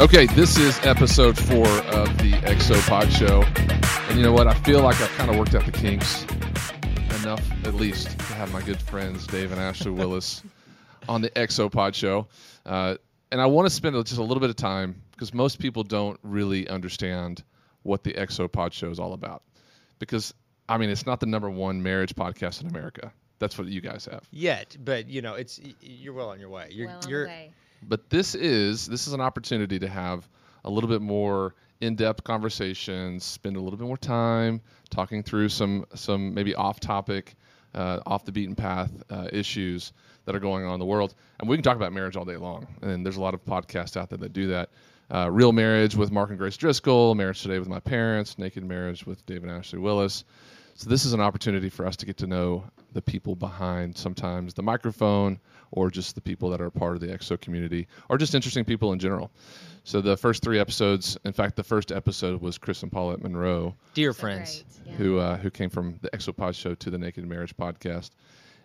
Okay, this is episode four of the Exo Pod Show. And you know what? I feel like I've kind of worked out the kinks enough, at least, to have my good friends Dave and Ashley Willis on the Exo Pod Show. Uh, and I want to spend just a little bit of time because most people don't really understand what the Exo Pod Show is all about. Because, I mean, it's not the number one marriage podcast in America. That's what you guys have. yet, but you know, it's you're well on your way. You're well on the you're way. But this is this is an opportunity to have a little bit more in-depth conversations spend a little bit more time talking through some some maybe off-topic uh, off the beaten path uh, issues that are going on in the world. And we can talk about marriage all day long. And there's a lot of podcasts out there that do that. Uh, real marriage with mark and grace driscoll marriage today with my parents naked marriage with dave and ashley willis. So this is an opportunity for us to get to know the people behind sometimes the microphone or just the people that are part of the EXO community or just interesting people in general. So the first three episodes, in fact, the first episode was Chris and Paulette Monroe, dear So friends. great, yeah. who uh, who came from the ExoPod show to the Naked Marriage podcast,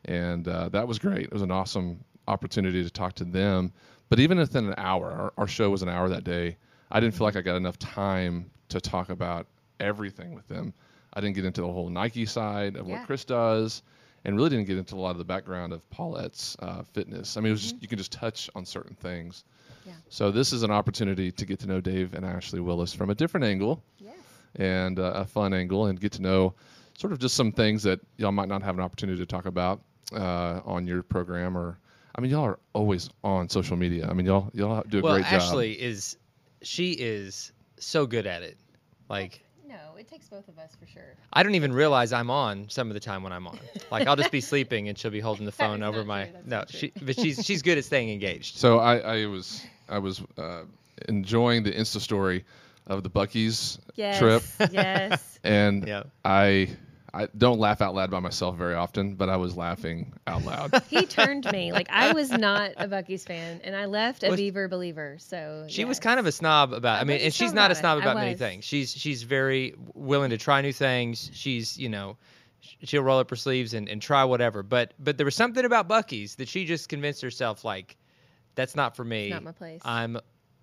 and uh, that was great. It was an awesome opportunity to talk to them. But even within an hour, our, our show was an hour that day. I didn't feel like I got enough time to talk about everything with them. I didn't get into the whole Nike side of Yeah. what Chris does, and really didn't get into a lot of the background of Paulette's uh, fitness. I mean, it was just you can just touch on certain things. Yeah. So this is an opportunity to get to know Dave and Ashley Willis from a different angle Yes. and uh, a fun angle, and get to know sort of just some things that y'all might not have an opportunity to talk about uh, on your program. Or I mean, y'all are always on social media. I mean, y'all y'all do a well, great job. Well, Ashley is she is so good at it. Like No, it takes both of us for sure. I don't even realize I'm on some of the time when I'm on. Like I'll just be sleeping and she'll be holding the phone over my no. not. She but she's she's good at staying engaged. So I, I was I was uh, enjoying the Insta story of the Buc-ee's Yes. trip, yes. and Yeah. I I don't laugh out loud by myself very often, but I was laughing out loud. He turned me. Like I was not a Buc-ee's fan, and I left a Was- Beaver believer. So She was kind of a snob about. I I mean, and she's not a about it. snob about many things. She's she's very willing to try new things. She's you know, she'll roll up her sleeves and, and try whatever. But but there was something about Buc-ee's that she just convinced herself like, that's not for me. not my place. I'm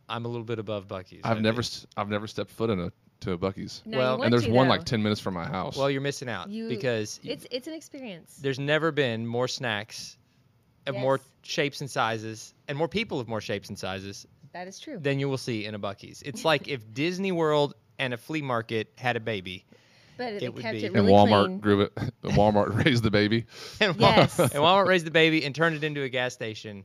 I'm a little bit above Buc-ee's. I I've never think. s- I've never stepped foot in a to a Buc-ee's, No, well, and there's to, one though. like ten minutes from my house. Well, you're missing out You- because It's it's an experience. there's never been more snacks of more shapes and sizes and more people of more shapes and sizes That is true. than you will see in a Buc-ee's. It's like if Disney World and a flea market had a baby. but it, it would kept be- it and Walmart clean. grew it. Walmart raised the baby. and Yes. Walmart, and Walmart raised the baby and turned it into a gas station,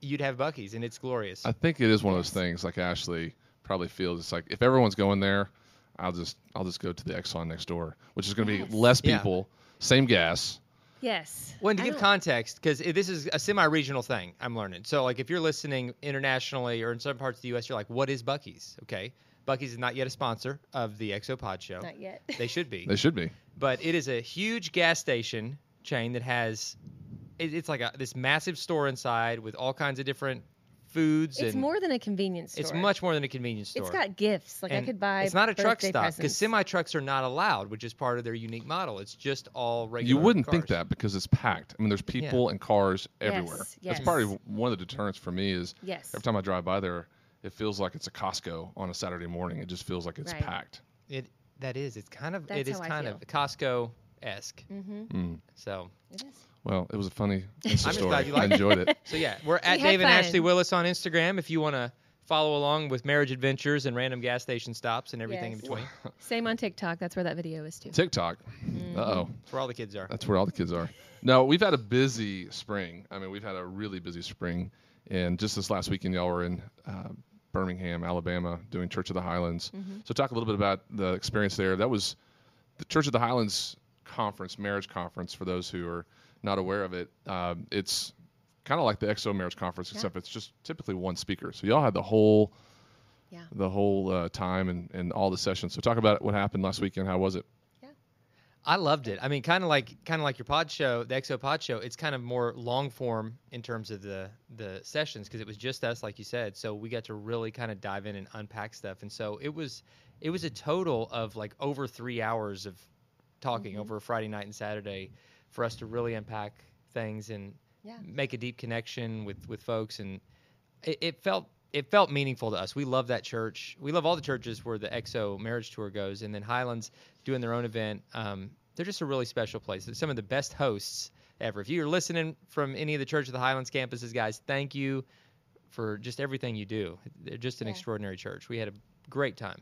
you'd have Buc-ee's, and it's glorious. I think it is one of those things. Like Ashley probably feels it's like if everyone's going there, I'll just I'll just go to the Exxon next door, which is going to Yes. be less Yeah. people, same gas. Yes. When to I give don't- context, because this is a semi-regional thing, I'm learning. So, like, if you're listening internationally or in some parts of the U.S., you're like, "What is Buc-ee's?" Okay, Buc-ee's is not yet a sponsor of the ExoPod Show. Not yet. They should be, They should be. but it is a huge gas station chain that has, it, it's like a, this massive store inside with all kinds of different foods It's and more than a convenience store. it's much more than a convenience store. It's got gifts. Like I could buy. It's not a truck stop because semi trucks are not allowed, which is part of their unique model. It's just all regular. You wouldn't think that because it's packed. I mean, there's people and cars everywhere. Yes, That's yes. probably one of the deterrents for me is Yes. every time I drive by there, it feels like it's a Costco on a Saturday morning. It just feels like it's Right. packed. It that is. It's kind of That's it is how I kind feel. of Costco esque. Mm-hmm. Mm. So It is. Well, it was a funny Insta just story. glad you I liked it. enjoyed it. so yeah, we're at had Dave and Ashley. Willis on Instagram if you want to follow along with marriage adventures and random gas station stops and everything in Yes. between. Same on TikTok. That's where that video is too. TikTok. Mm-hmm. Uh oh. That's where all the kids are. That's where all the kids are. No, we've had a busy spring. I mean, we've had a really busy spring. And just this last weekend, y'all were in uh, Birmingham, Alabama, doing Church of the Highlands. Mm-hmm. So, talk a little bit about the experience there. That was the Church of the Highlands conference, marriage conference, for those who are not aware of it. Um, it's kind of like the EXO marriage conference, Yeah. except it's just typically one speaker. So, y'all had the whole. Yeah. The whole uh, time and, and all the sessions. So talk about what happened last weekend. How was it? Yeah, I loved it. I mean, kind of like kind of like your pod show, the XO Pod show. It's kind of more long form in terms of the the sessions because it was just us, like you said. So we got to really kind of dive in and unpack stuff. And so it was it was a total of like over three hours of talking Mhm. over a Friday night and Saturday for us to really unpack things and Yeah. make a deep connection with with folks. And it, it felt it felt meaningful to us. We love that church. We love all the churches where the EXO marriage tour goes, and then Highlands doing their own event. Um, they're just a really special place. They're some of the best hosts ever. If you're listening from any of the Church of the Highlands campuses, guys, thank you for just everything you do. They're just an Yeah. extraordinary church. We had a great time.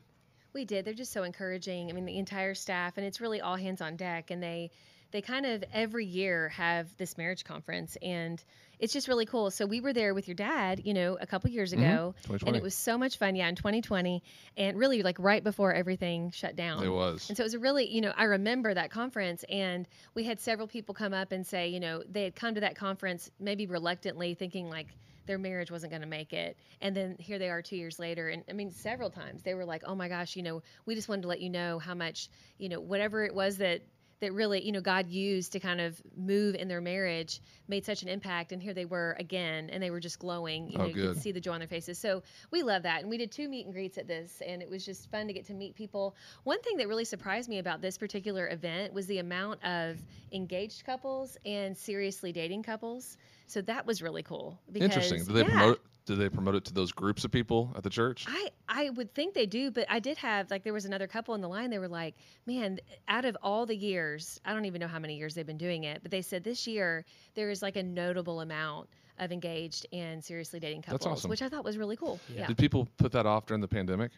We did. They're just so encouraging. I mean, the entire staff, and it's really all hands on deck. And they, they kind of every year have this marriage conference, and it's just really cool. So we were there with your dad, you know, a couple years Mhm. ago, and it was so much fun. Yeah, in 2020, and really like right before everything shut down. It was. And so it was a really, you know, I remember that conference, and we had several people come up and say, you know, they had come to that conference maybe reluctantly, thinking like their marriage wasn't going to make it. And then here they are two years later. And I mean, several times they were like, oh my gosh, you know, we just wanted to let you know how much, you know, whatever it was that that really, you know, God used to kind of move in their marriage made such an impact. And here they were again, and they were just glowing. You Oh, know, you good. could see the joy on their faces. So we love that. And we did two meet and greets at this, and it was just fun to get to meet people. One thing that really surprised me about this particular event was the amount of engaged couples and seriously dating couples. So that was really cool. Because, Interesting. Did they yeah, promote? Did they promote it to those groups of people at the church? I, I would think they do, but I did have like there was another couple in the line. They were like, "Man, out of all the years, I don't even know how many years they've been doing it, but they said this year there is like a notable amount of engaged and seriously dating couples, That's couples, awesome. which I thought was really cool. Yeah. Yeah, Did people put that off during the pandemic?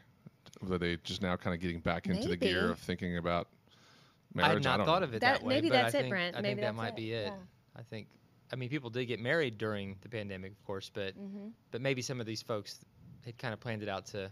Were they just now kind of getting back into the gear of thinking about marriage? I marriage? had not don't thought know. of it That- that, way. maybe but I that's it, think, Brent. I Maybe think that might it. be it. Yeah. I think. I mean, people did get married during the pandemic, of course, but hmm but maybe some of these folks had kind of planned it out to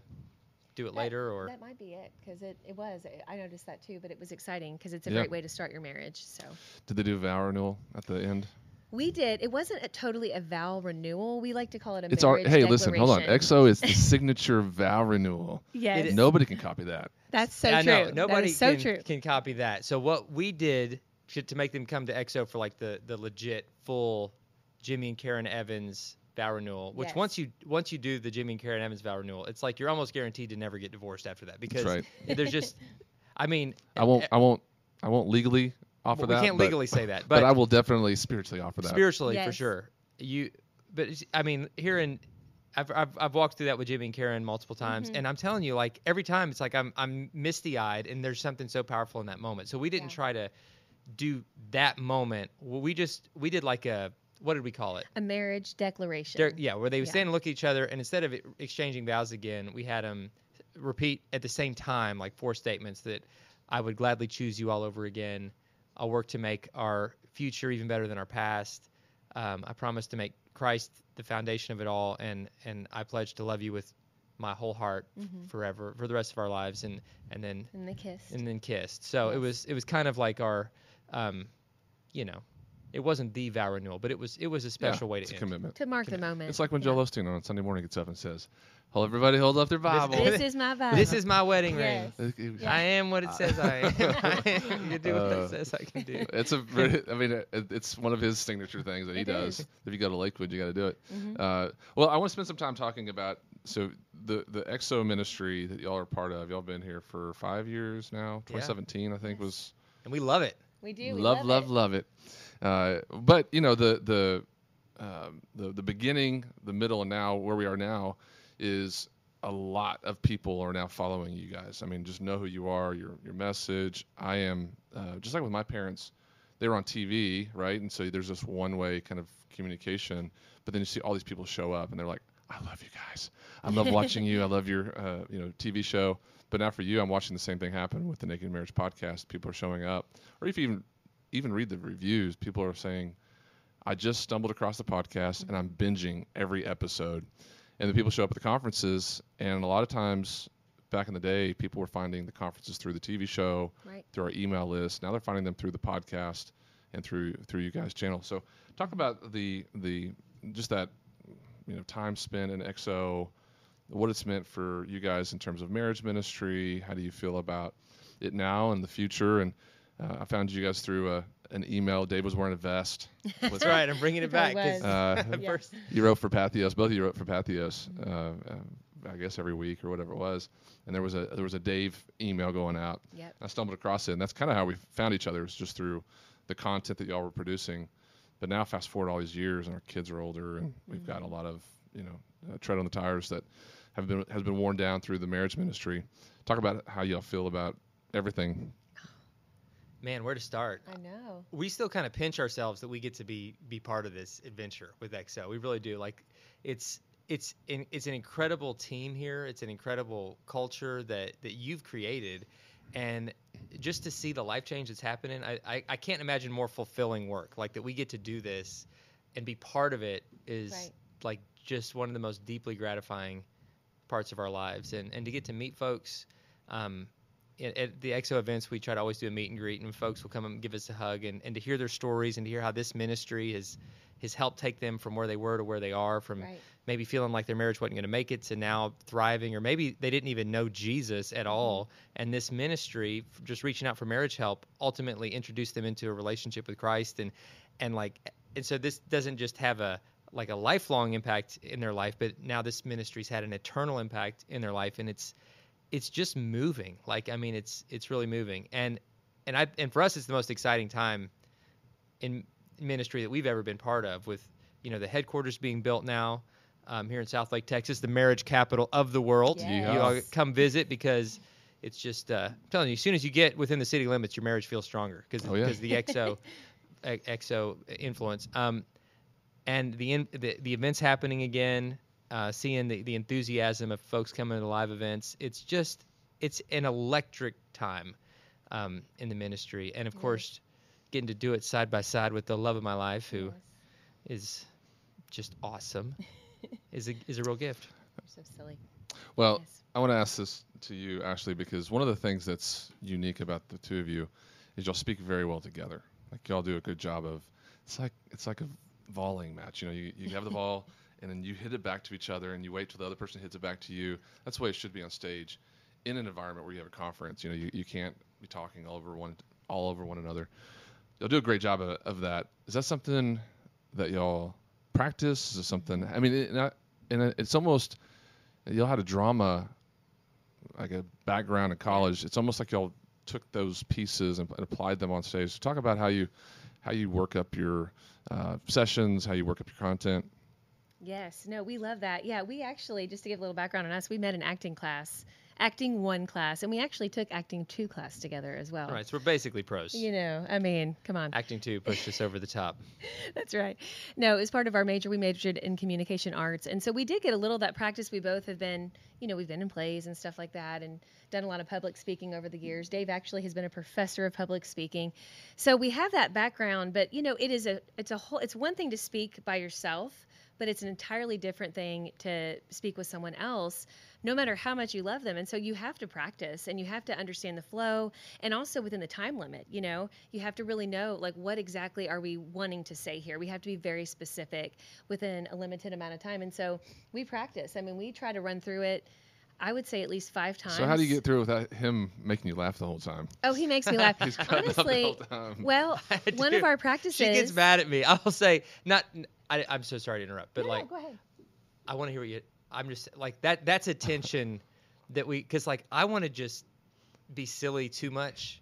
do it That- later, or that might be it because it, it was. I noticed that too, but it was exciting because it's a Yeah. great way to start your marriage. So. Did they do vow renewal at the end? We did. It wasn't a totally a vow renewal. We like to call it a It's our. marriage Hey, listen, hold on. declaration. EXO is the signature vow renewal. Yes. Nobody can copy that. that's so I true. know nobody is so can, true. can copy that. So what we did to, to make them come to EXO for like the the legit full Jimmy and Karen Evans vow renewal, which Yes. once you once you do the Jimmy and Karen Evans vow renewal, it's like you're almost guaranteed to never get divorced after that because right. there's just, I mean, I won't. eh, I won't. I won't legally offer we that. can't but- legally say that, But, but, I will definitely spiritually offer that. spiritually for sure. You, but I mean, here in. I've, I've, I've walked through that with Jimmy and Karen multiple times, Mhm. and I'm telling you, like every time, it's like I'm I'm misty eyed, and there's something so powerful in that moment. So we didn't Yeah. try to do that moment. We just we did like a what did we call it? a marriage declaration. Yeah, where they would Yeah. stand and look at each other, and instead of exchanging vows again, we had them repeat at the same time, like four statements that I would gladly choose you all over again. I'll work to make our future even better than our past. Um, I promise to make Christ the foundation of it all, and and I pledge to love you with my whole heart Mhm. forever for the rest of our lives, and and then And they kissed. and then kissed. So it was it was kind of like our, um, you know, it wasn't the vow renewal, but it was it was a Yeah, special way it's to a commitment. to mark the moment. It's like when Yeah. Joel Osteen on Sunday morning gets up and says, "Hold everybody, hold up their Bible." This is my vow. This is my wedding ring. Yes. I am what it says I am. you can do what Uh, it says I can do. It's a very, I mean, it, it's one of his signature things that he It does. is. If you go to Lakewood, you got to do it. Mhm. Uh, well, I want to spend some time talking about so the the EXO ministry that y'all are part of. Y'all been here for five years now. 2017, I think Yes. was. And we love it. We do. We love, love, love, it. love it. Uh, but you know the the um, the the beginning, the middle, and now where we are now is a lot of people are now following you guys. I mean, just know who you are, your your message. I am uh, just like with my parents, they were on TV, right? And so there's this one way kind of communication. But then you see all these people show up, and they're like, "I love you guys. I love watching you. I love your uh, you know TV show." But now for you, I'm watching the same thing happen with the Naked Marriage podcast. People are showing up, or if you even even read the reviews, people are saying, "I just stumbled across the podcast and I'm binging every episode." And the people show up at the conferences, and a lot of times, back in the day, people were finding the conferences through the TV show, Right. through our email list. Now they're finding them through the podcast and through through you guys' channel. So talk about the the just that you know time spent in EXO, what it's meant for you guys in terms of marriage ministry. How do you feel about it now and the future? And uh, I found you guys through a, an email. Dave was wearing a vest. That's right. I'm bringing He it back. Uh, Yeah. you wrote for Patheos. Both of you wrote for Patheos. Uh, uh, I guess every week or whatever it was. And there was a there was a Dave email going out. Yep. I stumbled across it, and that's kind of how we found each other. It was just through the content that y'all were producing. But now, fast forward all these years, and our kids are older, and we've got a lot of you know uh, tread on the tires that have been has been worn down through the marriage ministry. Talk about how y'all feel about everything. Man, where to start? I know. we still kind of pinch ourselves that we get to be be part of this adventure with XO. We really do. Like it's it's in, it's an incredible team here. It's an incredible culture that that you've created, and just to see the life change that's happening, I, I I can't imagine more fulfilling work. Like that we get to do this and be part of it is Right. like just one of the most deeply gratifying parts of our lives, and and to get to meet folks. Um, at, the EXO events, we try to always do a meet and greet, and folks will come and give us a hug, and, and to hear their stories and to hear how this ministry has has helped take them from where they were to where they are, from Right. maybe feeling like their marriage wasn't going to make it to now thriving, or maybe they didn't even know Jesus at all, and this ministry, just reaching out for marriage help, ultimately introduced them into a relationship with Christ, and and like, and so this doesn't just have a like a lifelong impact in their life, but now this ministry's had an eternal impact in their life, and it's it's just moving. Like I mean, it's it's really moving, and and I and for us, it's the most exciting time in ministry that we've ever been part of. With you know the headquarters being built now um, here in Southlake, Texas, the marriage capital of the world. Yes. You all come visit because it's just uh, I'm telling you, as soon as you get within the city limits, your marriage feels stronger because Oh, yeah. the EXO EXO influence. Um, and the, in, the the events happening again, uh, seeing the, the enthusiasm of folks coming to live events, it's just it's an electric time um, in the ministry, and of Yes. course, getting to do it side by side with the love of my life, who Yes. is just awesome, is a is a real gift. You're so silly. Well, Yes. I want to ask this to you, Ashley, because one of the things that's unique about the two of you is y'all speak very well together. Like y'all do a good job of. It's like it's like a volleying match. You know, you, you have the ball and then you hit it back to each other, and you wait till the other person hits it back to you. That's the way it should be on stage. In an environment where you have a conference, you know, you, you can't be talking all over one all over one another. You'll do a great job of, of that. Is that something that y'all practice? Is it something? I mean, it, not, and it's almost y'all had a drama like a background in college. It's almost like y'all took those pieces and, and applied them on stage. So talk about how you how you work up your uh, sessions, how you work up your content. Yes, no, we love that. Yeah, we actually, just to give a little background on us, we met in acting class, acting one class, and we actually took acting two class together as well. All right, so we're basically pros. You know, I mean, come on. Acting two pushed us over the top. That's right. No, as part of our major, we majored in communication arts. And so we did get a little of that practice. We both have been, you know, we've been in plays and stuff like that and done a lot of public speaking over the years. Dave actually has been a professor of public speaking. So we have that background, but you know, it is a it's a whole it's one thing to speak by yourself, but it's an entirely different thing to speak with someone else no matter how much you love them and so you have to practice and you have to understand the flow and also within the time limit you know you have to really know like what exactly are we wanting to say here we have to be very specific within a limited amount of time and so we practice i mean we try to run through it i would say at least five times So how do you get through without him making you laugh the whole time? oh he makes me laugh He's cutting up the honestly whole time. well one of our practices She gets mad at me. I'll say not. I, I'm so sorry to interrupt, but No, like go ahead I want to hear what you. I'm just like that. That's a tension that we because like I want to just be silly too much,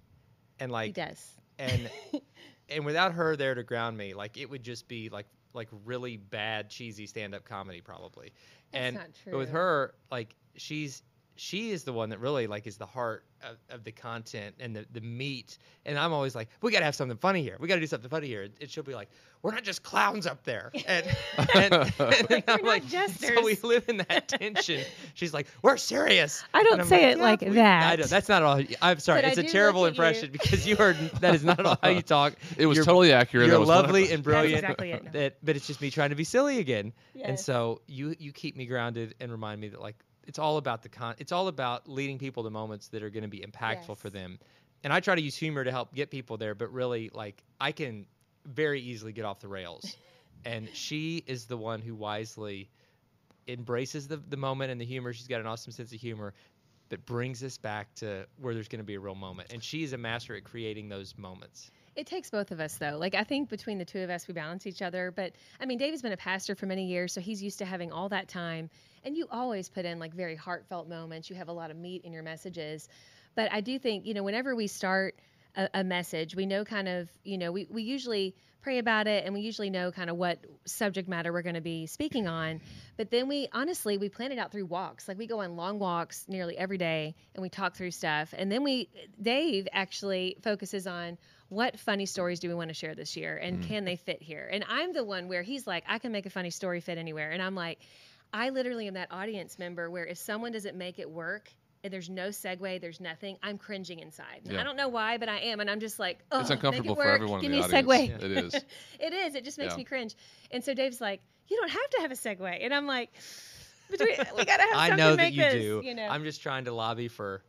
and he like does and and without her there to ground me, like it would just be like like really bad cheesy stand up comedy probably. That's and not but with her, like she's she is the one that really like is the heart of, of the content and the, the meat. And I'm always like, we gotta have something funny here. We gotta do something funny here. And she'll be like, we're not just clowns up there. And, and, and We're I'm not like, so we live in that tension. She's like, we're serious. I don't And I'm say it "Yeah, like we-" that. I know that's not all. I'm sorry. But it's a terrible at you. impression because you heard that is not at all how you talk. It was You're- totally accurate. You're That was lovely and brilliant. exactly it, no. That, but it's just me trying to be silly again. And so you you keep me grounded and remind me that like it's all about the con. It's all about leading people to moments that are going to be impactful for them. And I try to use humor to help get people there, but really like I can very easily get off the rails. and she is the one who wisely embraces the the moment and the humor. She's got an awesome sense of humor. that brings us back to where there's going to be a real moment, and she is a master at creating those moments. It takes both of us, though. Like, I think between the two of us, we balance each other. But I mean, David's been a pastor for many years, so he's used to having all that time. And you always put in like very heartfelt moments. You have a lot of meat in your messages. But I do think, you know, whenever we start, a, a message. We know kind of, you know, we, we usually pray about it and we usually know kind of what subject matter we're going to be speaking on. But then we honestly, we plan it out through walks. Like we go on long walks nearly every day and we talk through stuff. And then we, Dave actually focuses on what funny stories do we want to share this year and Mm. can they fit here? And I'm the one where he's like, I can make a funny story fit anywhere. And I'm like, I literally am that audience member where if someone doesn't make it work and there's no segue, there's nothing, I'm cringing inside. Yeah. I don't know why, but I am. And I'm just like, oh, it's uncomfortable make it for work. everyone Give in me a audience. segue. It is. it is. It just makes Yeah. me cringe. And so Dave's like, you don't have to have a segue. And I'm like, between, we got to have I something know to that make you this, do. You know? I'm just trying to lobby for,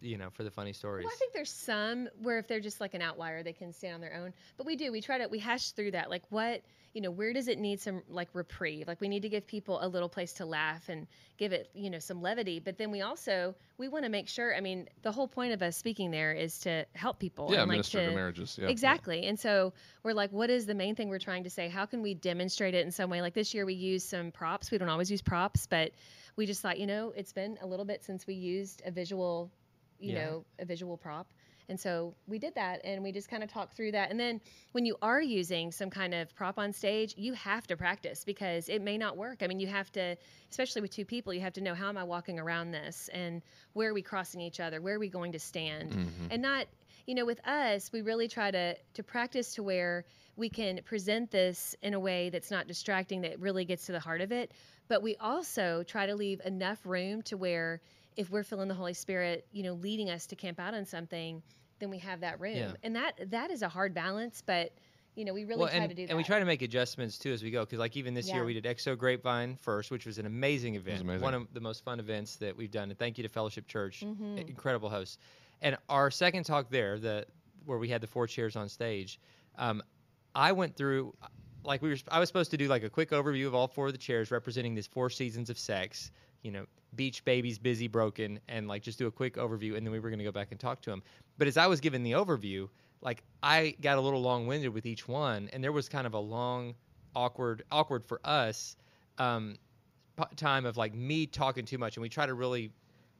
you know, for the funny stories. Well, I think there's some where if they're just like an outlier, they can stand on their own. But we do. We try to we hash through that. Like what you know, where does it need some like reprieve? Like we need to give people a little place to laugh and give it you know some levity. But then we also we want to make sure. I mean, the whole point of us speaking there is to help people. Yeah, and like minister to to, marriages. Yeah. Exactly. And so we're like, what is the main thing we're trying to say? How can we demonstrate it in some way? Like this year, we used some props. We don't always use props, but we just thought, you know, it's been a little bit since we used a visual, you Yeah. know, a visual prop. And so we did that and we just kind of talked through that. And then when you are using some kind of prop on stage, you have to practice because it may not work. I mean, you have to, especially with two people, you have to know how am I walking around this and where are we crossing each other? Where are we going to stand? Mhm. and not you know with us we really try to to practice to where we can present this in a way that's not distracting that really gets to the heart of it but we also try to leave enough room to where if we're feeling the holy spirit you know leading us to camp out on something then we have that room Yeah. and that that is a hard balance but you know we really well, try and, to do that and we try to make adjustments too as we go because like even this Yeah. year we did exo grapevine first which was an amazing event amazing. one of the most fun events that we've done and thank you to fellowship church Mhm. incredible hosts and our second talk there the where we had the four chairs on stage um, i went through like we were i was supposed to do like a quick overview of all four of the chairs representing these four seasons of sex you know beach babies busy broken and like just do a quick overview and then we were going to go back and talk to them but as i was given the overview like i got a little long-winded with each one and there was kind of a long awkward awkward for us um, p- time of like me talking too much and we try to really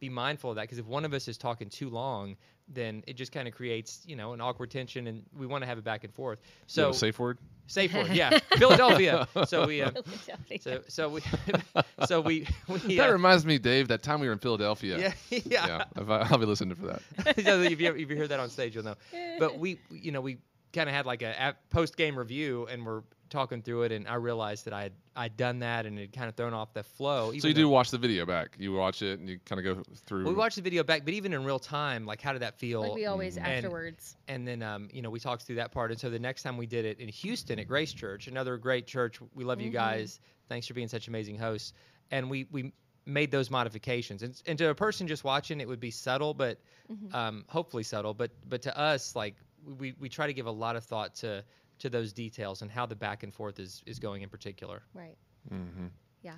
be mindful of that because if one of us is talking too long then it just kind of creates you know an awkward tension and we want to have it back and forth You have so safe word. safe word yeah philadelphia so we uh, Philadelphia. so so we so we, we That uh, reminds me, Dave. That time we were in Philadelphia. yeah yeah, Yeah. I, I'll be listening for that. so if you, if you hear that on stage, you'll know. But we, you know, we kind of had like a post game review, and we're talking through it, and I realized that I had I'd done that, and it kind of thrown off the flow. So you do watch the video back. You watch it and you kind of go through. We watched the video back, but even in real time, like how did that feel? like we always Mm. And- afterwards and then um, you know we talked through that part and so the next time we did it in houston at grace church another great church we love you Mhm. guys thanks for being such amazing hosts and we we made those modifications and, and to a person just watching it would be subtle but Mhm. um, hopefully subtle but but to us like we, we try to give a lot of thought to to those details and how the back and forth is is going in particular right hmm Yeah.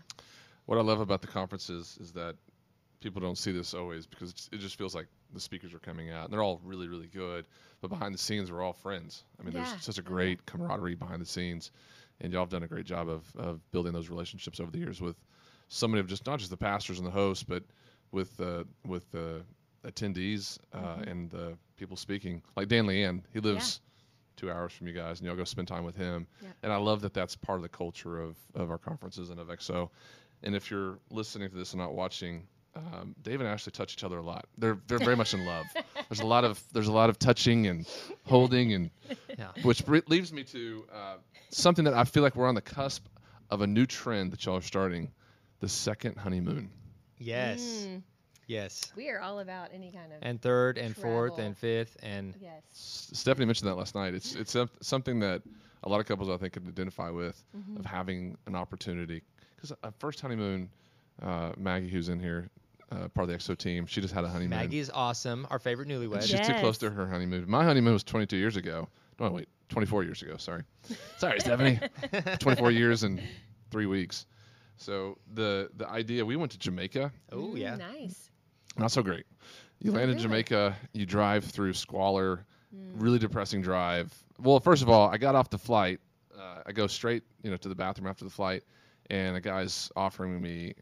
What I love about the conferences is that people don't see this always because it just feels like the speakers are coming out and they're all really, really good. But behind the scenes, we're all friends. I mean, Yeah. there's such a Oh, great camaraderie behind the scenes, and y'all have done a great job of, of building those relationships over the years with so many of just not just the pastors and the hosts, but with uh, with the attendees uh, Mhm. and the people speaking. Like Dan Leanne, he lives two hours from you guys, and y'all go spend time with him. Yeah. And I love that that's part of the culture of, of our conferences and of XO. And if you're listening to this and not watching, um, Dave and Ashley touch each other a lot. They're they're very much in love. There's a lot of there's a lot of touching and holding, and yeah which bre- leaves me to uh, something that I feel like we're on the cusp of a new trend that y'all are starting, the second honeymoon. yes Mm, yes we are all about any kind of and third and fourth and fifth and yes S- Stephanie mentioned that last night. It's it's some- something that a lot of couples I think can identify with Mhm. of having an opportunity. Because a first honeymoon, uh, Maggie, who's in here, uh, part of the EXO team, she just had a honeymoon. Maggie's awesome our favorite And newlywed she's too close to her honeymoon. My honeymoon was 22 years ago. No, wait, 24 years ago. Sorry, sorry, Stephanie. 24 years and three weeks. So the the idea we went to Jamaica. oh Mm, yeah nice Not so great. You Oh, land in? Jamaica. You drive through squalor. Mm. Really depressing drive. Well, first of all, I got off the flight. Uh, I go straight, you know, to the bathroom after the flight, and a guy's offering me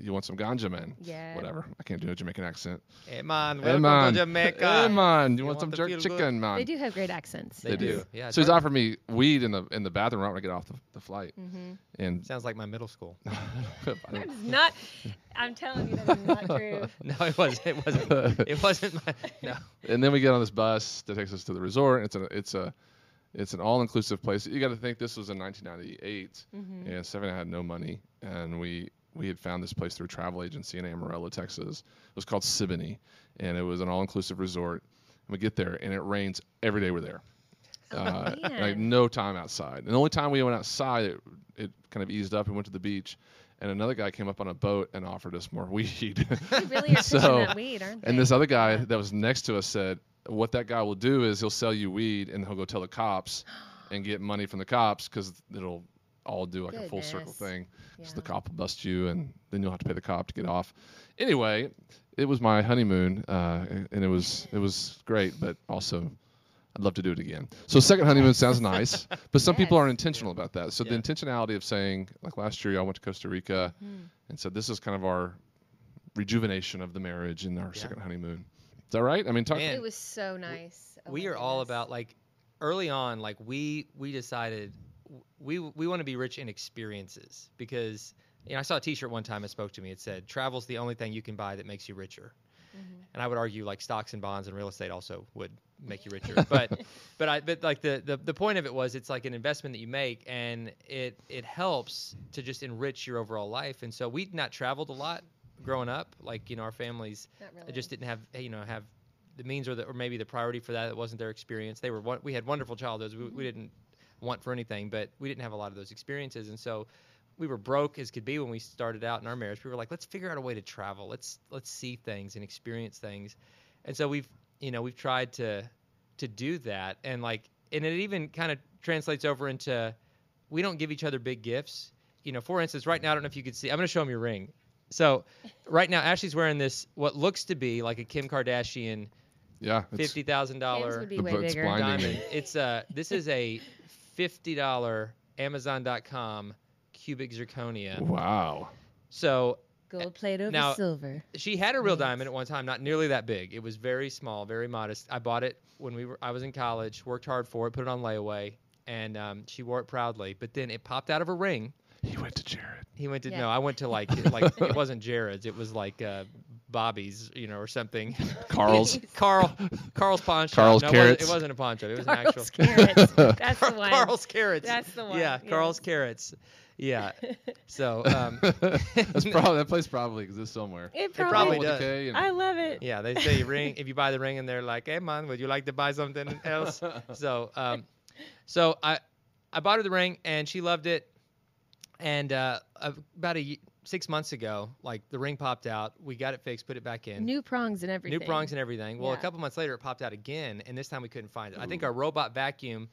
you want some ganja, man? Yeah. Whatever. I can't do a Jamaican accent. Hey man, Hey welcome man, to Jamaica. Hey man, you, want, want some jerk feel good? chicken, man? They do have great accents. They They do. do. Yeah, so he's hard- offered me weed in the in the bathroom right when I get off the, the flight, Mm-hmm. and Sounds like my middle school. I That don't- I'm telling you, that is not true. no, it wasn't. It wasn't. It wasn't my. No. and then we get on this bus that takes us to the resort. It's a it's a it's an all inclusive place. You got to think this was in 1998, Mhm. and Seven had no money, and we we had found this place through a travel agency in Amarillo, Texas. It was called Siboney, and it was an all inclusive resort. And we get there, and it rains every day we're there. Oh, Uh, like no time outside. And the only time we went outside, it, it kind of eased up and went to the beach. And another guy came up on a boat and offered us more weed. Really are So- that weed, aren't they? And this other guy Yeah. that was next to us said, "What that guy will do is he'll sell you weed, and he'll go tell the cops, and get money from the cops because it'll all do like a full circle Goodness. thing. So the cop will bust you, and then you'll have to pay the cop to get off. Anyway, it was my honeymoon, uh, and it was it was great, but also. I'd love to do it again. So second honeymoon sounds nice, but some people aren't intentional about that. So the intentionality of saying, like last year, I went to Costa Rica, Mhm. and said this is kind of our rejuvenation of the marriage in our Yeah. second honeymoon. Is that right? I mean, talk. Man. It was so nice. Oh we my are all about like early on like we we decided w- we we want to be rich in experiences because you know I saw a t-shirt one time that spoke to me it said travel's the only thing you can buy that makes you richer Mhm. and I would argue like stocks and bonds and real estate also would make you richer but but I but like the, the the point of it was it's like an investment that you make and it it helps to just enrich your overall life and so we'd not traveled a lot growing up like you know our families really. Just didn't have you know have the means or the, or maybe the priority for that. It wasn't their experience. They were we had wonderful childhoods. We, we didn't want for anything, but we didn't have a lot of those experiences, and so we were broke as could be when we started out in our marriage. We were like, let's figure out a way to travel. Let's let's see things and experience things, and so we've you know we've tried to to do that, and like and it even kind of translates over into we don't give each other big gifts. You know, for instance, right now I don't know if you could see. I'm going to show him your ring. So, right now Ashley's wearing this what looks to be like a Kim Kardashian yeah, it's, fifty thousand Kim's dollar would be The way boat's bigger. blinding. diamond. It's uh this is a fifty dollar Amazon.com cubic zirconia. wow. So Gold plate over Now- silver. she had a real Yes. diamond at one time, not nearly that big. It was very small, very modest. I bought it when we were I was in college, worked hard for it, put it on layaway, and um, she wore it proudly. But then it popped out of a ring. He went to Jared. He went to Yeah. no, I went to like like it wasn't Jared's, it was like uh, Bobby's, you know, or something. Carl's. Carl, Carl's pawn shop. Carl's no, it wasn't- Carrots. It wasn't a pawn shop. It was an Carl's actual. carrots. That's the one. Carl's carrots. That's the one, Yeah, Carl's carrots. Yeah. So um, That's probably that place probably exists somewhere. It probably probably. does. Decay and- I love it. yeah, they say ring if you buy the ring and they're like, "Hey man, would you like to buy something else?" so um, so I I bought her the ring and she loved it. And uh, about a ye- six months ago, like the ring popped out. We got it fixed, put it back in. New prongs and everything. New prongs and everything. Well, a couple months later, it popped out again, and this time we couldn't find it. I think our robot vacuum,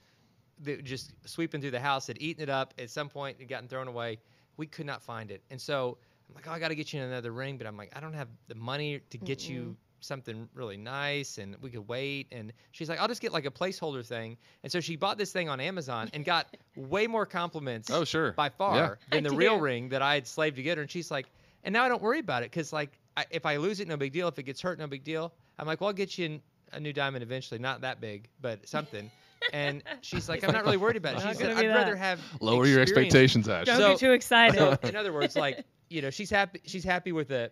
that just sweeping through the house, had eaten it up. At some point, it gotten thrown away. We could not find it, and so I'm like, "Oh, I got to get you another ring," but I'm like, "I don't have the money to get you something really nice, and we could wait." And she's like, "I'll just get like a placeholder thing," and so she bought this thing on Amazon and got way more compliments Oh sure. by far Yeah. than I the real ring that I had slaved to get her. And she's like, and now I don't worry about it because like I, if I lose it, no big deal. If it gets hurt, no big deal. I'm like, well, I'll get you an, a new diamond eventually, not that big, but something. and she's like, I'm not really worried about it. Not She said, I'd rather have Lower your expectations, Ash. Don't So- get too excited. So in other words, like you know, she's happy. She's happy with a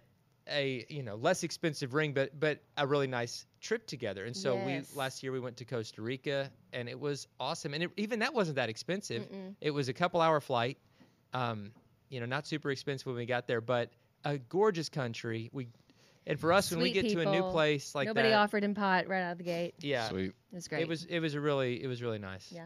a you know less expensive ring, but but a really nice trip together. And so Yes. we last year we went to Costa Rica, and it was awesome. And it, even that wasn't that expensive. Mm-mm. It was a couple hour flight. Um, you know, not super expensive when we got there, but a gorgeous country. We and for us when we Sweet get to a new place like Nobody that, offered him pot right out of the gate. yeah, Sweet. It was great. it was it was a really it was really nice. Yeah.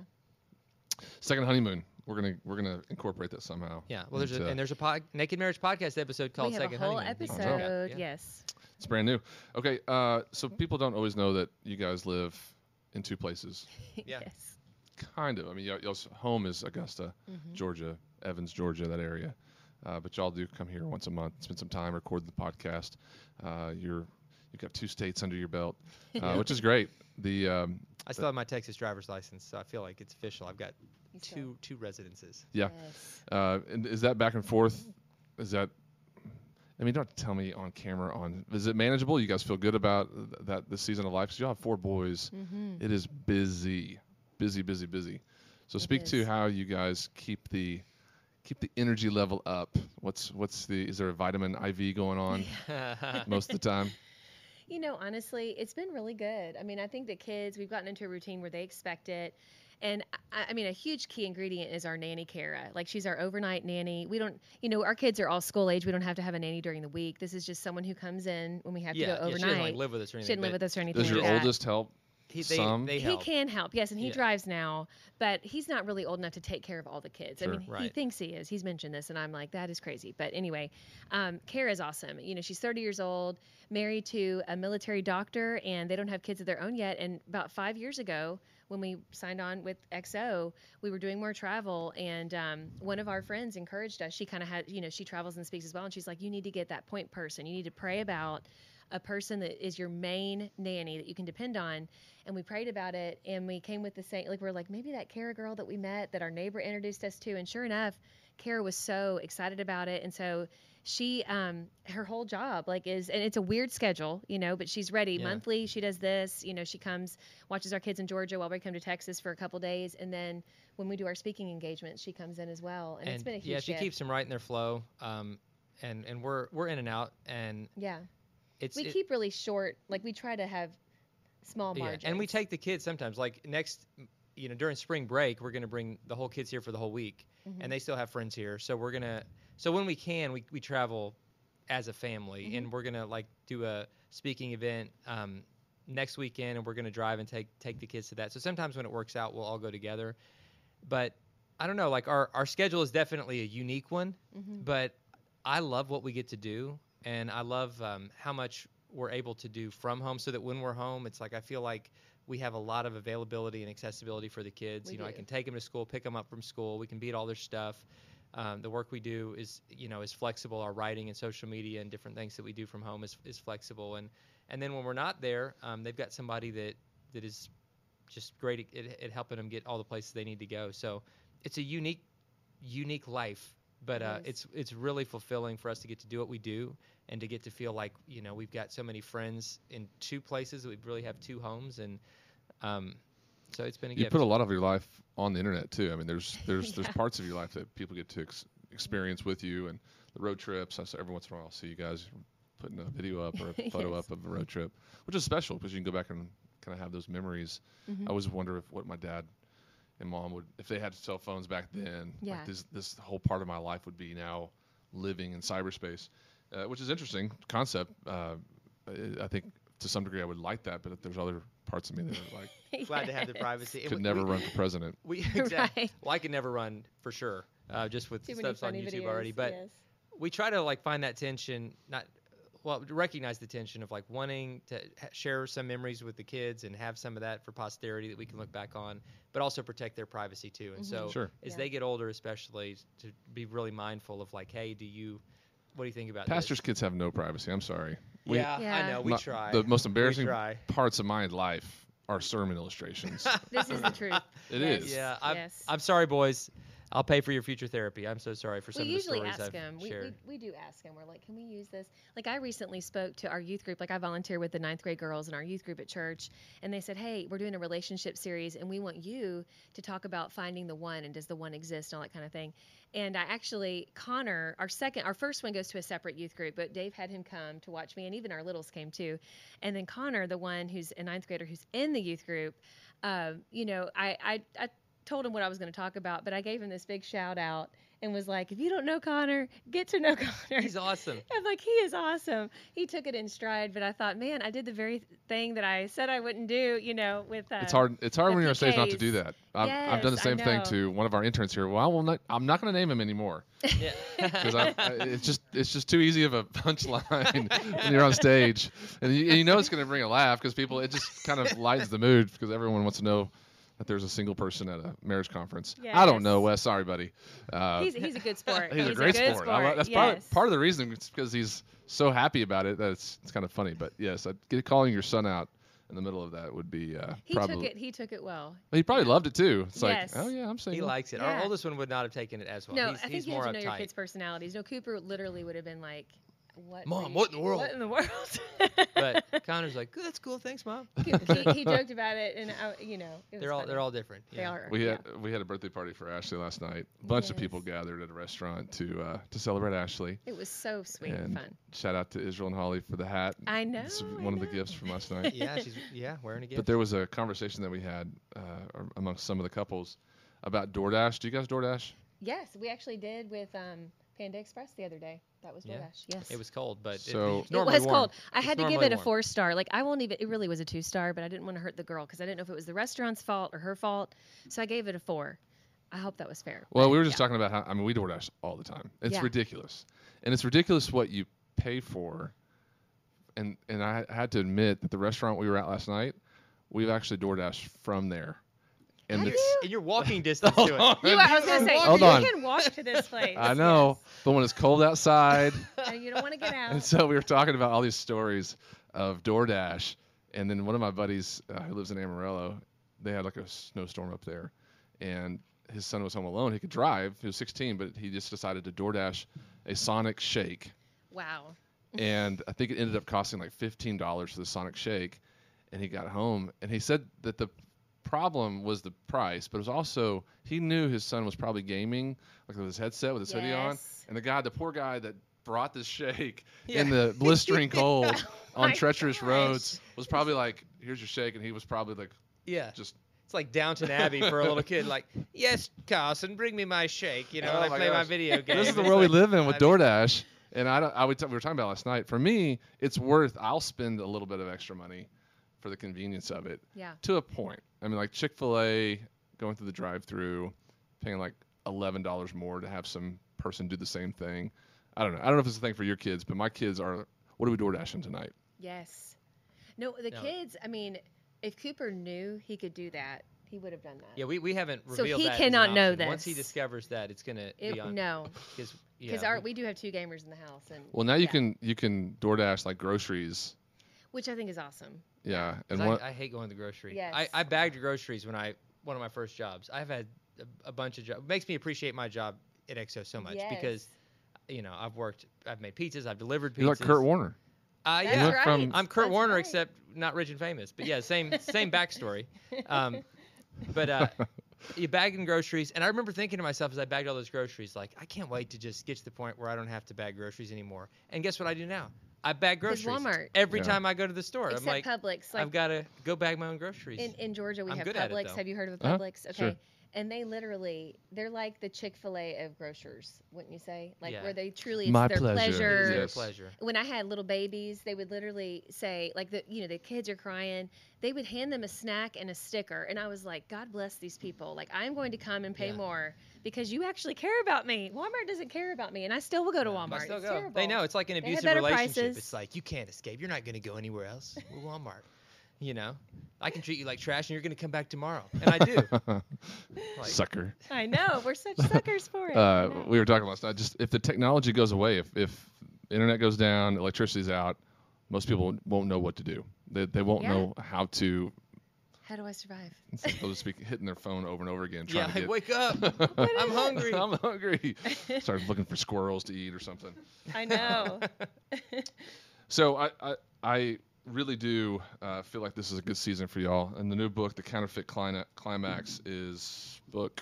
Second honeymoon. We're gonna we're gonna incorporate that somehow. Yeah, well, there's a, and there's a pod, Naked Marriage podcast episode called we have Second a whole Honeymoon. Episode. check. Yeah. Yes. It's brand new. Okay, uh, so people don't always know that you guys live in two places. Yeah. yes. Kind of. I mean, y- y'all's home is Augusta, Mhm. Georgia, Evans, Georgia, that area. Uh, but y'all do come here once a month, spend some time, record the podcast. Uh, you're you've got two states under your belt, uh, which is great. The um, I still have my Texas driver's license, so I feel like it's official. I've got You still- two two residences. Yeah. Yes. uh, and is that back and forth? Is that I mean, don't tell me on camera. On is it manageable? You guys feel good about th- that this season of life? Because you have four boys. Mm-hmm. It is busy, busy, busy, busy. So It speak to how you guys keep the keep the energy level up. What's what's the is there a vitamin IV going on most of the time? You know, honestly, it's been really good. I mean, I think the kids, we've gotten into a routine where they expect it. And I, I mean, a huge key ingredient is our nanny, Kara. Like, she's our overnight nanny. We don't, you know, our kids are all school age. We don't have to have a nanny during the week. This is just someone who comes in when we have yeah, to go overnight. yeah, she overnight. doesn't like live with us or She anything. didn't live with us or anything. Does your like that. oldest help? He, they, some? they He can help, yes, and he Yeah. drives now, but he's not really old enough to take care of all the kids. Sure. I mean, he thinks he is. He's mentioned this, and I'm like, that is crazy. But anyway, um, Kara's awesome. You know, she's 30 years old, married to a military doctor, and they don't have kids of their own yet. And about five years ago, when we signed on with XO, we were doing more travel, and um, one of our friends encouraged us. She kind of had, you know, she travels and speaks as well, and she's like, you need to get that point person. You need to pray about a person that is your main nanny that you can depend on. And we prayed about it, and we came with the same. Like we're like maybe that Kara girl that we met that our neighbor introduced us to, and sure enough, Kara was so excited about it, and so she um her whole job like is and it's a weird schedule you know but she's ready Yeah. monthly she does this you know she comes watches our kids in georgia while we come to texas for a couple days and then when we do our speaking engagements she comes in as well and, it's been a huge yeah, she gift. keeps them right in their flow. Um, and and we're we're in and out, and yeah it's we it- keep really short like we try to have small yeah, and we take the kids sometimes. Like next, you know, during spring break, we're gonna bring the whole kids here for the whole week, Mhm. and they still have friends here. So we're gonna, so when we can, we we travel as a family, Mhm. and we're gonna like do a speaking event. Um, next weekend and we're going to drive and take take the kids to that so sometimes when it works out we'll all go together but i don't know like our our schedule is definitely a unique one Mhm. but I love what we get to do, and I love um, how much we're able to do from home. So that when we're home, it's like I feel like we have a lot of availability and accessibility for the kids. We you know, I can take them to school, pick them up from school. We can beat all their stuff. Um, the work we do is, you know, is flexible. Our writing and social media and different things that we do from home is, is flexible. And and then when we're not there, um, they've got somebody that that is just great at, at, helping them get all the places they need to go. So it's a unique unique life but uh, is. it's it's really fulfilling for us to get to do what we do and to get to feel like you know we've got so many friends in two places that we really have two homes and um, so it's been a You gift. put a lot of your life on the internet too. I mean, there's there's there's parts of your life that people get to ex- experience with you, and the road trips. I saw every once in a while, I'll see you guys putting a video up or a photo Yes. up of a road trip, which is special because you can go back and kind of have those memories. Mhm. I always wonder if what my dad and mom would, if they had cell phones back then, Yeah. like this this whole part of my life would be now living in cyberspace, uh, which is interesting concept. Uh, I think to some degree I would like that, but there's other parts of me that are like glad to have the privacy. Could we- never we, run for president. We exactly. Right. Well, I could never run for sure, uh, just with Too the stuff's on YouTube videos, already. But yes. we try to like find that tension, not well, recognize the tension of like wanting to ha- share some memories with the kids and have some of that for posterity that we can look back on, but also protect their privacy too. And so, Sure. as Yeah. they get older, especially to be really mindful of like, hey, do you, what do you think about Pastors' This? kids have no privacy. I'm sorry. We- yeah, I know. We my- try. The most embarrassing parts of my life are sermon illustrations. This is the truth. It Yes. is. Yeah, I'm, Yes. I'm sorry, boys. I'll pay for your future therapy. I'm so sorry for some we of the stories ask I've them. We, we, shared. we do ask him. We're like, can we use this? Like, I recently spoke to our youth group. Like, I volunteer with the ninth grade girls in our youth group at church. And they said, hey, we're doing a relationship series, and we want you to talk about finding the one and does the one exist and all that kind of thing. And I actually, Connor, our second, our first one goes to a separate youth group, but Dave had him come to watch me, and even our littles came too. And then Connor, the one who's a ninth grader who's in the youth group, um, you know, I, I, I told him what I was going to talk about, but I gave him this big shout out and was like, if you don't know Connor, get to know Connor. He's awesome. I'm like, he is awesome. He took it in stride, but I thought, man, I did the very thing that I said I wouldn't do, you know, with uh, It's hard. It's hard when you're on stage not to do that. I've, I've done the same thing to one of our interns here. Well, I will not, I'm not going to name him anymore Yeah. because it's just it's just too easy of a punchline when you're on stage, and you, and you know it's going to bring a laugh because people it just kind of lightens the mood because everyone wants to know that there's a single person at a marriage conference. I don't know, Wes. Sorry, buddy. Uh, he's, he's a good sport. he's, a great good sport. I love- that's part, yes. part of the reason. It's because he's so happy about it that it's it's kind of funny. But yes, I'd get calling your son out in the middle of that would be uh, He probably. took it. He took it well. He probably loved it too. It's Yes. like, oh yeah, I'm saying he likes it. Our oldest one would not have taken it as well. no, he's, I think he's you more have to know your uptight. kids' personalities. No, Cooper literally would have been like, what? Mom, you- what in the world? What in the world? But Connor's like, that's cool, thanks, mom. he, he, he joked about it, and I, you know, it was They're all funny. they're all different. They yeah. are. We yeah. had we had a birthday party for Ashley last night. A bunch of people gathered at a restaurant to uh, to celebrate Ashley. It was so sweet and, And fun. shout out to Israel and Holly for the hat. I know. It's I one of the gifts from last night. Yeah, she's yeah wearing a gift. But there was a conversation that we had uh, amongst some of the couples about DoorDash. Do you guys DoorDash? Yes, we actually did with um, Panda Express the other day. That was Yeah. DoorDash. Yes. it was cold, but So- it, It was warm. cold. I It's had to give normally it a warm. four star. Like I won't even. It really was a two star, but I didn't want to hurt the girl because I didn't know if it was the restaurant's fault or her fault. So I gave it a four. I hope that was fair. Well, but we were just yeah. talking about how I mean we DoorDash all the time. It's Yeah. ridiculous, and it's ridiculous what you pay for. And and I had to admit that the restaurant we were at last night, we've actually DoorDash from there. And Have it's you? And you're walking distance to it. You, I was gonna say, Hold you on. can walk to this place. I know, but when it's cold outside. And you don't want to get out. and so we were talking about all these stories of DoorDash, and then one of my buddies uh, who lives in Amarillo, they had like a snowstorm up there, and his son was home alone. He could drive. He was 16, but he just decided to DoorDash a Sonic Shake, Wow. and I think it ended up costing like $15 for the Sonic Shake. And he got home, and he said that the problem was the price, but it was also he knew his son was probably gaming, like with his headset with his hoodie on, Yes. and the guy, the poor guy that brought this shake Yeah. in the blistering cold on my treacherous gosh. roads was probably like, "Here's your shake," and he was probably like, Yeah, just it's like Downton Abbey for a little kid. Like, yes, Carson, bring me my shake. You know, Oh I my play my gosh. video game. this is the It's world we like- live in with I mean- DoorDash. And I, don't, I would t- we were talking about last night. For me, it's worth. I'll spend a little bit of extra money for the convenience of it Yeah. to a point. I mean, like Chick Fil A, going through the drive-through, paying like eleven dollars more to have some person do the same thing. I don't know. I don't know if it's a thing for your kids, but my kids are. What are we door dashing tonight? Yes. No, the No. kids. I mean, if Cooper knew he could do that, he would have done that. Yeah, we, we haven't So revealed he that as an cannot know that. Once he discovers that, it's gonna It, be on. no, Because because yeah, we- we do have two gamers in the house, and Well, now you can you can DoorDash like groceries. which I think is awesome. Yeah, 'cause and I, one, I hate going to the grocery. Yes. I, I bagged groceries when I one of my first jobs. I've had a, a bunch of jobs. Makes me appreciate my job at XO so much because you know I've worked, I've made pizzas, I've delivered pizzas. you're like Kurt Warner. Uh, yeah, right. from- I'm Kurt That's Warner, right. except not rich and famous. But yeah, same same backstory. Um, but uh, you bagging groceries, and I remember thinking to myself as I bagged all those groceries, like I can't wait to just get to the point where I don't have to bag groceries anymore. And guess what I do now? I bag groceries Walmart. every Yeah. time I go to the store. Except I'm like, Publix, like I've got to go bag my own groceries. in, in Georgia, we I'm have good at it, Publix. have you heard of Uh-huh, Publix? Okay. sure. And they literally, they're like the Chick Fil A of grocers, wouldn't you say? Like Yeah. where they truly, it's My their pleasure. It is pleasure. their pleasure. When I had little babies, they would literally say, like the, you know, the kids are crying. They would hand them a snack and a sticker, and I was like, God bless these people. Like I'm going to come and pay Yeah. more because you actually care about me. Walmart doesn't care about me, and I still will go to I Walmart. still It's go. terrible. They know it's like an have abusive relationship. prices. It's like you can't escape. You're not going to go anywhere else. We're Walmart. You know, I can treat you like trash, and you're going to come back tomorrow, and I do. Like, Sucker. I know we're such suckers for it. Uh, we were talking last night. Just if the technology goes away, if if internet goes down, electricity's out, most people won't know what to do. They they won't Yeah. know how to. How do I survive? They'll just be hitting their phone over and over again, yeah, trying to like, get. wake up. I'm hungry. I'm hungry. Start looking for squirrels to eat or something. I know. So I I, I really do uh, feel like this is a good season for y'all. And the new book, The Counterfeit Clina- Climax, is book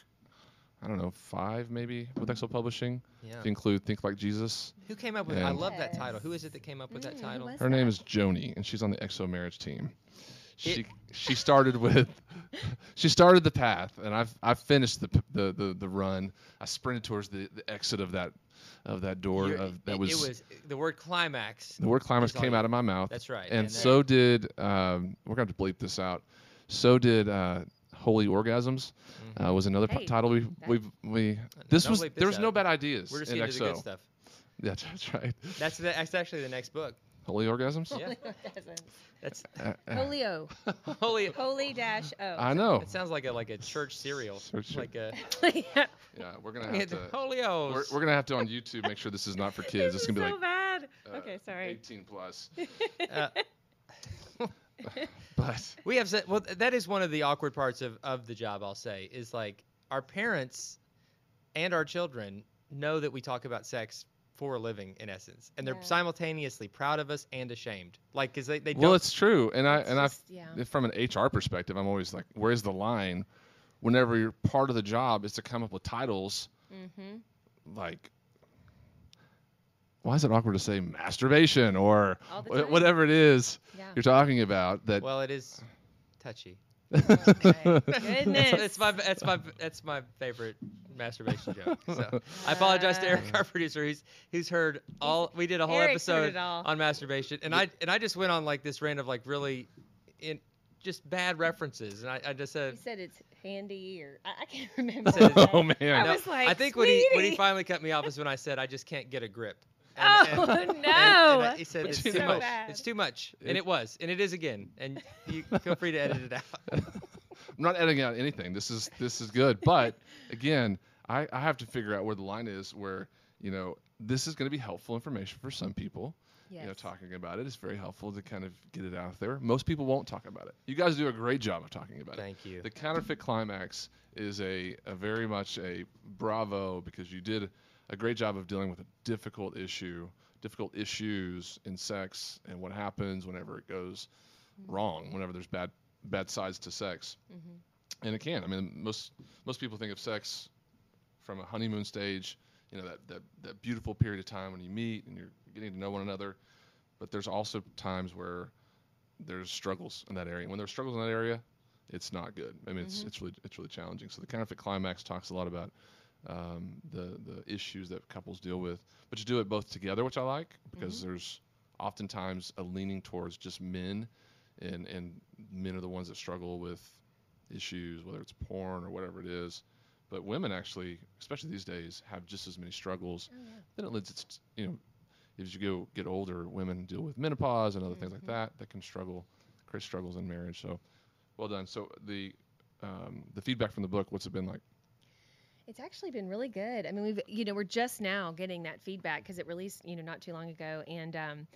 I don't know five maybe with XO Publishing. Yeah. To include Think Like Jesus. Who came up with? I And- love that title. Who is it that came up with Mm, that title? was Her name that? is Joni, and she's on the XO marriage team. She It- she started with she started the path, and I've I've finished the the the, the run. I sprinted towards the, the exit of that of that door. You're- Of, that it, was, it was the word climax. the word climax came you- out of my mouth. That's right. and then- so did um, we're going to have to bleep this out. So did uh, Holy Orgasms. Mhm. Uh, was another p- Hey, title we we we. This was this there was no bad ideas we're just in getting to the good stuff. Yeah, that's right. That's the, that's actually the next book. Holy Orgasms. Yeah. Orgasms. That's Uh, uh, Polio. holy. Holy dash O. I know. It sounds like a like a church cereal. Church- like a yeah. Yeah, we're gonna have to. Holios. We're, we're gonna have to on YouTube make sure this is not for kids. This It's is gonna be so like bad. uh, okay, sorry. 18 plus. Uh, But we have said, well, that is one of the awkward parts of, of the job. I'll say is like our parents and our children know that we talk about sex for a living in essence, and they're Yeah. simultaneously proud of us and ashamed. Like, cause they they Well, don't. it's true, and I It's and I yeah. from an HR perspective, I'm always like, where's the line? Whenever you're part of the job is to come up with titles Mm-hmm. like, why is it awkward to say masturbation or wh- whatever it is Yeah. you're talking about? That well, it is touchy. My That's, that's my that's my that's my favorite masturbation joke. So I apologize to Eric, Ah. our producer. He's he's heard all. We did a whole Eric's heard episode it all. on masturbation, and I and I just went on like this rant of like really, in just bad references, and I, I just said. You said it's handy, or I, I can't remember. Said it's- oh man, I No, was like, I think when he when he "Sweetie." finally cut me off is when I said I just can't get a grip. Oh, and, no. and I- he said But it's you too know- much. bad. It's too much, and It- it was, and it is again. And you feel free to edit it out. I'm not editing out anything. This is this is good, but again, I, I have to figure out where the line is where you know this is going to be helpful information for some people. Yes. You know, talking about it is very helpful to kind of get it out there. Most people won't talk about it. You guys do a great job of talking about it. Thank you. The counterfeit climax is a, a very much a bravo because you did a great job of dealing with a difficult issue, difficult issues in sex and what happens whenever it goes mm-hmm. wrong, whenever there's bad bad sides to sex. Mhm. And it can. I mean, most most people think of sex from a honeymoon stage, you know, that, that, that beautiful period of time when you meet and you're getting to know one another. But there's also times where there's struggles in that area. When there's struggles in that area, it's not good. I mean, it's Mhm. it's really it's really challenging. So the counterfeit climax talks a lot about um, the the issues that couples deal with, but you do it both together, which I like because there's oftentimes a leaning towards just men, and and men are the ones that struggle with issues, whether it's porn or whatever it is. But women actually, especially these days, have just as many struggles. Oh, yeah. Then it leads, it's, you know, as you go get older, women deal with menopause and other things like Mhm. that that can struggle, create struggles in marriage. So, well done. So the um, the feedback from the book, what's it been like? It's actually been really good. I mean, we've you know we're just now getting that feedback because it released you know not too long ago, and um,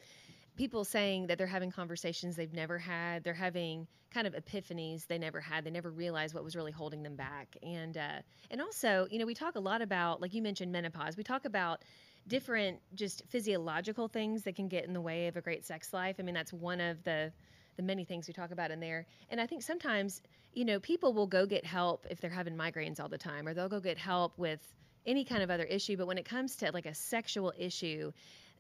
people saying that they're having conversations they've never had. They're having kind of epiphanies they never had. They never realized what was really holding them back, and uh, and also you know we talk a lot about like you mentioned menopause. We talk about different just physiological things that can get in the way of a great sex life. I mean that's one of the the many things we talk about in there. And I think sometimes, you know, people will go get help if they're having migraines all the time, or they'll go get help with any kind of other issue. But when it comes to like a sexual issue,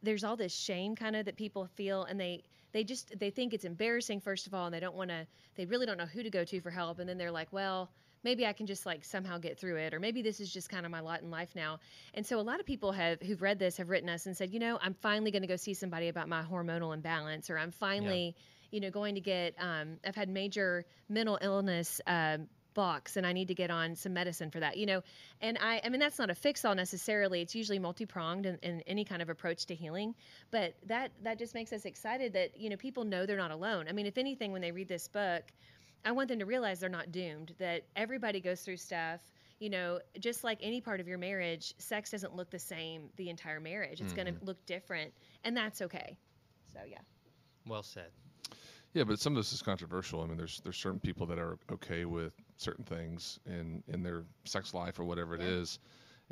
there's all this shame kind of that people feel, and they they just they think it's embarrassing first of all, and they don't want to. They really don't know who to go to for help, and then they're like, well. Maybe I can just like somehow get through it, or maybe this is just kind of my lot in life now. And so a lot of people have who've read this have written us and said, you know, I'm finally going to go see somebody about my hormonal imbalance, or I'm finally, you know, going to get. Um, I've had major mental illness um, blocks, and I need to get on some medicine for that. You know, and I, I mean, that's not a fix all necessarily. It's usually multi pronged in, in any kind of approach to healing. But that that just makes us excited that you know people know they're not alone. I mean, if anything, when they read this book, I want them to realize they're not doomed. That everybody goes through stuff. You know, just like any part of your marriage, sex doesn't look the same the entire marriage. It's going to mm-hmm. look different, and that's okay. So yeah. Well said. Yeah, but some of this is controversial. I mean, there's there's certain people that are okay with certain things in in their sex life or whatever it Yeah. is,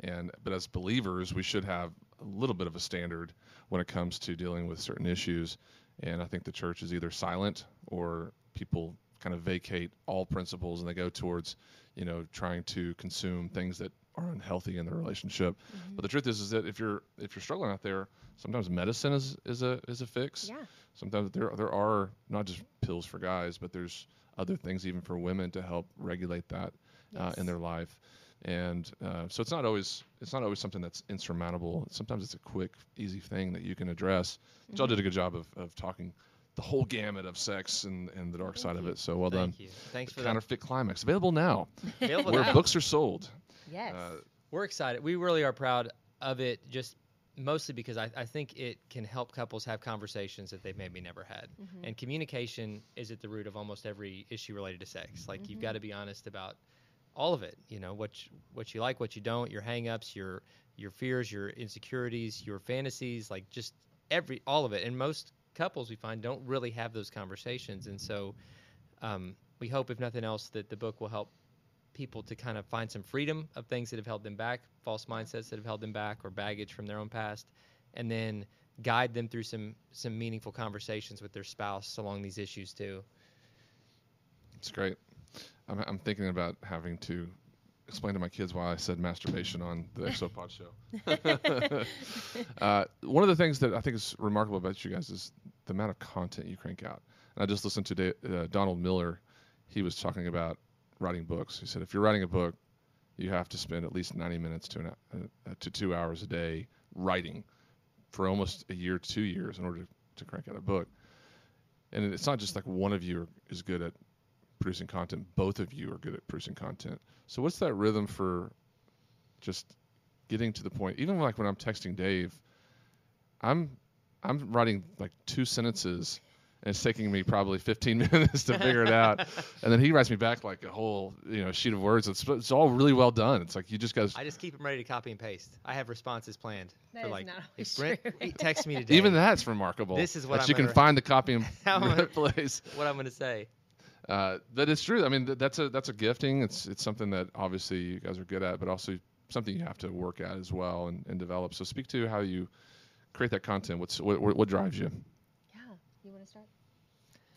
and but as believers, we should have a little bit of a standard when it comes to dealing with certain issues. And I think the church is either silent or people kind of vacate all principles and they go towards, you know, trying to consume things that are unhealthy in the relationship. But the truth is, is that if you're if you're struggling out there, sometimes medicine is is a is a fix Yeah. sometimes there there are not just pills for guys, but there's other things even for women to help regulate that uh, in their life. And uh, so it's not always it's not always something that's insurmountable. Sometimes it's a quick, easy thing that you can address. But Y'all did a good job of, of talking the whole gamut of sex and, and the dark Thank side of it. So well done. Thank you. Thanks for that. Counterfeit Climax available now, Available where now. books are sold. Yes. Uh, We're excited. We really are proud of it, just mostly because I, I think it can help couples have conversations that they've maybe never had. Mhm. And communication is at the root of almost every issue related to sex. Like you've Mhm. got to be honest about all of it. You know what you, what you like, what you don't, your hangups, your your fears, your insecurities, your fantasies, like just every all of it. And most couples we find don't really have those conversations. And so um, we hope, if nothing else, that the book will help people to kind of find some freedom of things that have held them back, false mindsets that have held them back, or baggage from their own past, and then guide them through some some meaningful conversations with their spouse along these issues too. It's great. I'm, I'm thinking about having to explain to my kids why I said masturbation on the Exopod show. uh, one of the things that I think is remarkable about you guys is the amount of content you crank out. And I just listened to Dave, uh, Donald Miller. He was talking about writing books. He said if you're writing a book, you have to spend at least 90 minutes to an, uh, to two hours a day writing for almost a year, two years in order to, to crank out a book. And it's not just like one of you is good at producing content. Both of you are good at producing content. So what's that rhythm for just getting to the point? Even like when I'm texting Dave, I'm I'm writing like two sentences it's taking me probably 15 minutes to figure it out. And then he writes me back like a whole, you know, sheet of words. It's, it's all really well done. It's like you just guys. I just keep them ready to copy and paste. I have responses planned That for is like not if always Brent true. text me today. even that's remarkable. This is what that I'm you can gonna- find the copy and How am I- place. what I'm going to say. Uh, but it's true. I mean, th- that's a that's a gifting. It's it's something that obviously you guys are good at, but also something you have to work at as well and, and develop. So speak to how you create that content. What's what, what what drives you? Yeah. You want to start?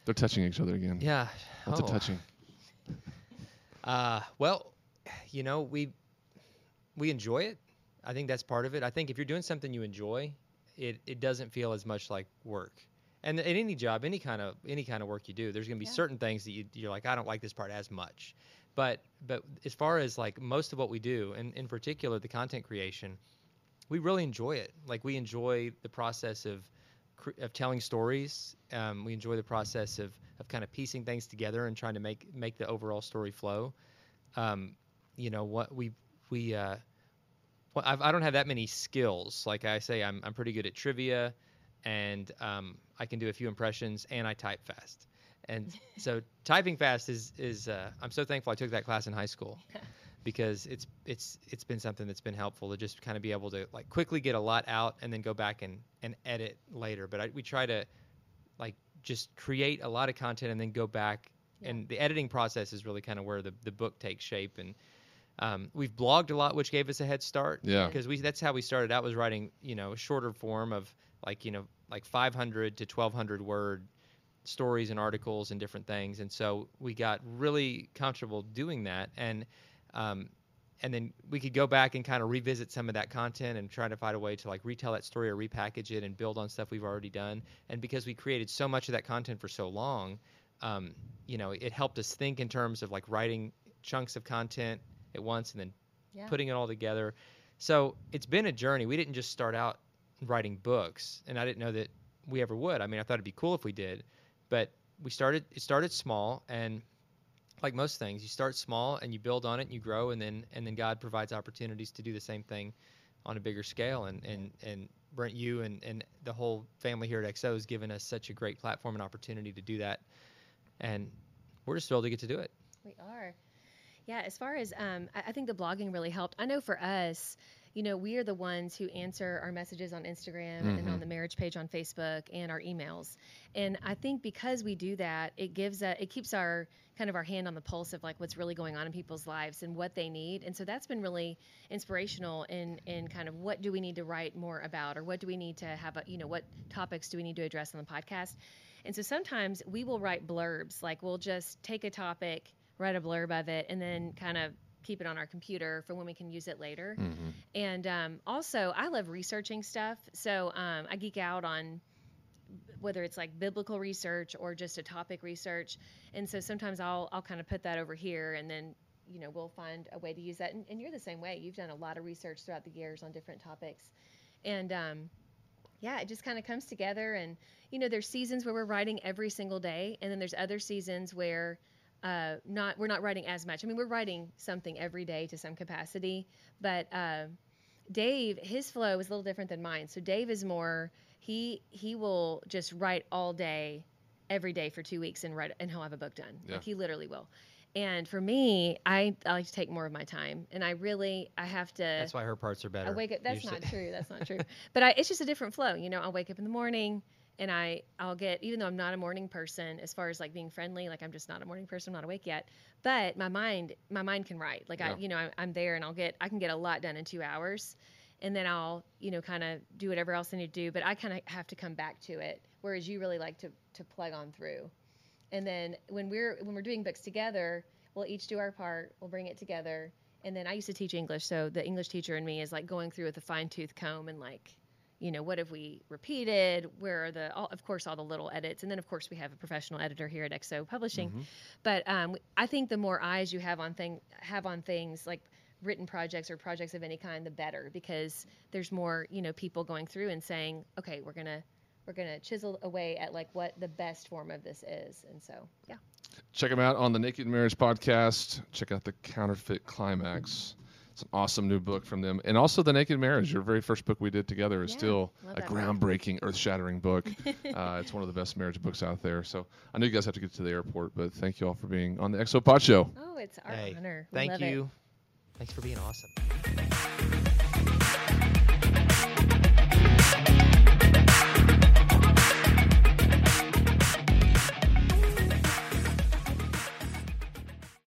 They're touching each other again. Yeah. Lots Oh. of touching. Uh, well, you know, we we enjoy it. I think that's part of it. I think if you're doing something you enjoy, it, it doesn't feel as much like work. And in any job, any kind of any kind of work you do, there's going to be Yeah. certain things that you, you're like, I don't like this part as much. But but as far as like most of what we do, and in particular the content creation, we really enjoy it. Like we enjoy the process of cr- of telling stories. Um, we enjoy the process of of kind of piecing things together and trying to make make the overall story flow. Um, you know what we we uh, well, I've, I don't have that many skills. Like I say, I'm I'm pretty good at trivia, and um, I can do a few impressions, and I type fast. And so typing fast is is uh, I'm so thankful I took that class in high school because it's it's it's been something that's been helpful to just kind of be able to like quickly get a lot out and then go back and and edit later. But I, we try to like just create a lot of content and then go back Yeah. and the editing process is really kind of where the the book takes shape and um, we've blogged a lot, which gave us a head start. Yeah. Because we that's how we started out was writing, you know, a shorter form of like, you know, like 500 to 1200 word stories and articles and different things. And so we got really comfortable doing that. And, um, and then we could go back and kind of revisit some of that content and try to find a way to like retell that story or repackage it and build on stuff we've already done. And because we created so much of that content for so long, um, you know, it helped us think in terms of like writing chunks of content at once and then Yeah. putting it all together. So it's been a journey. We didn't just start out writing books, and I didn't know that we ever would. I mean, I thought it'd be cool if we did, but we started. It started small, and like most things, you start small and you build on it, and you grow, and then and then God provides opportunities to do the same thing on a bigger scale. And and and Brent, you and and the whole family here at XO has given us such a great platform and opportunity to do that, and we're just thrilled to get to do it. We are. Yeah, as far as um, I, I think the blogging really helped. I know for us, you know, we are the ones who answer our messages on Instagram and on mm-hmm. the marriage page on Facebook and our emails. And I think because we do that, it gives a, it keeps our kind of our hand on the pulse of like what's really going on in people's lives and what they need. And so that's been really inspirational in in kind of what do we need to write more about or what do we need to have a, you know, what topics do we need to address on the podcast? And so sometimes we will write blurbs, like we'll just take a topic, write a blurb of it, and then kind of keep it on our computer for when we can use it later. Mhm. And um, also, I love researching stuff. So um, I geek out on whether it's like biblical research or just a topic research. And so sometimes I'll I'll kind of put that over here, and then you know we'll find a way to use that. And, and you're the same way. You've done a lot of research throughout the years on different topics, and um, yeah, it just kind of comes together. And you know, there's seasons where we're writing every single day, and then there's other seasons where uh, not we're not writing as much. I mean, we're writing something every day to some capacity, but uh, Dave, his flow is a little different than mine. So Dave is more he he will just write all day, every day for two weeks and write and he'll have a book done. Yeah. Like he literally will. And for me, I, I like to take more of my time, and I really I have to. That's why her parts are better. I wake up. That's usually. not true. That's not true. But I, it's just a different flow. You know, I'll wake up in the morning and I I'll get even though I'm not a morning person as far as like being friendly, like I'm just not a morning person. I'm not awake yet. But my mind my mind can write. Like Yeah. I you know I, I'm there and I'll get I can get a lot done in two hours. and then I'll, you know, kind of do whatever else I need to do. But I kind of have to come back to it, whereas you really like to to plug on through. And then when we're when we're doing books together, we'll each do our part. We'll bring it together. And then I used to teach English, so the English teacher in me is like going through with a fine tooth comb and like, you know, what have we repeated? Where are the, all, of course, all the little edits, and then of course we have a professional editor here at XO Publishing. Mhm. But um, I think the more eyes you have on thing have on things like written projects or projects of any kind, the better because there's more, you know, people going through and saying, okay, we're gonna we're gonna chisel away at like what the best form of this is, and so yeah. Check them out on the Naked Marriage podcast. Check out the Counterfeit Climax. It's an awesome new book from them, and also the Naked Marriage, your very first book we did together, is Yeah, still a groundbreaking, earth-shattering book. uh, it's one of the best marriage books out there. So I know you guys have to get to the airport, but thank you all for being on the Exo Pod Show. Oh, it's our Hey, honor. We Thank love it. you. Thanks for being awesome.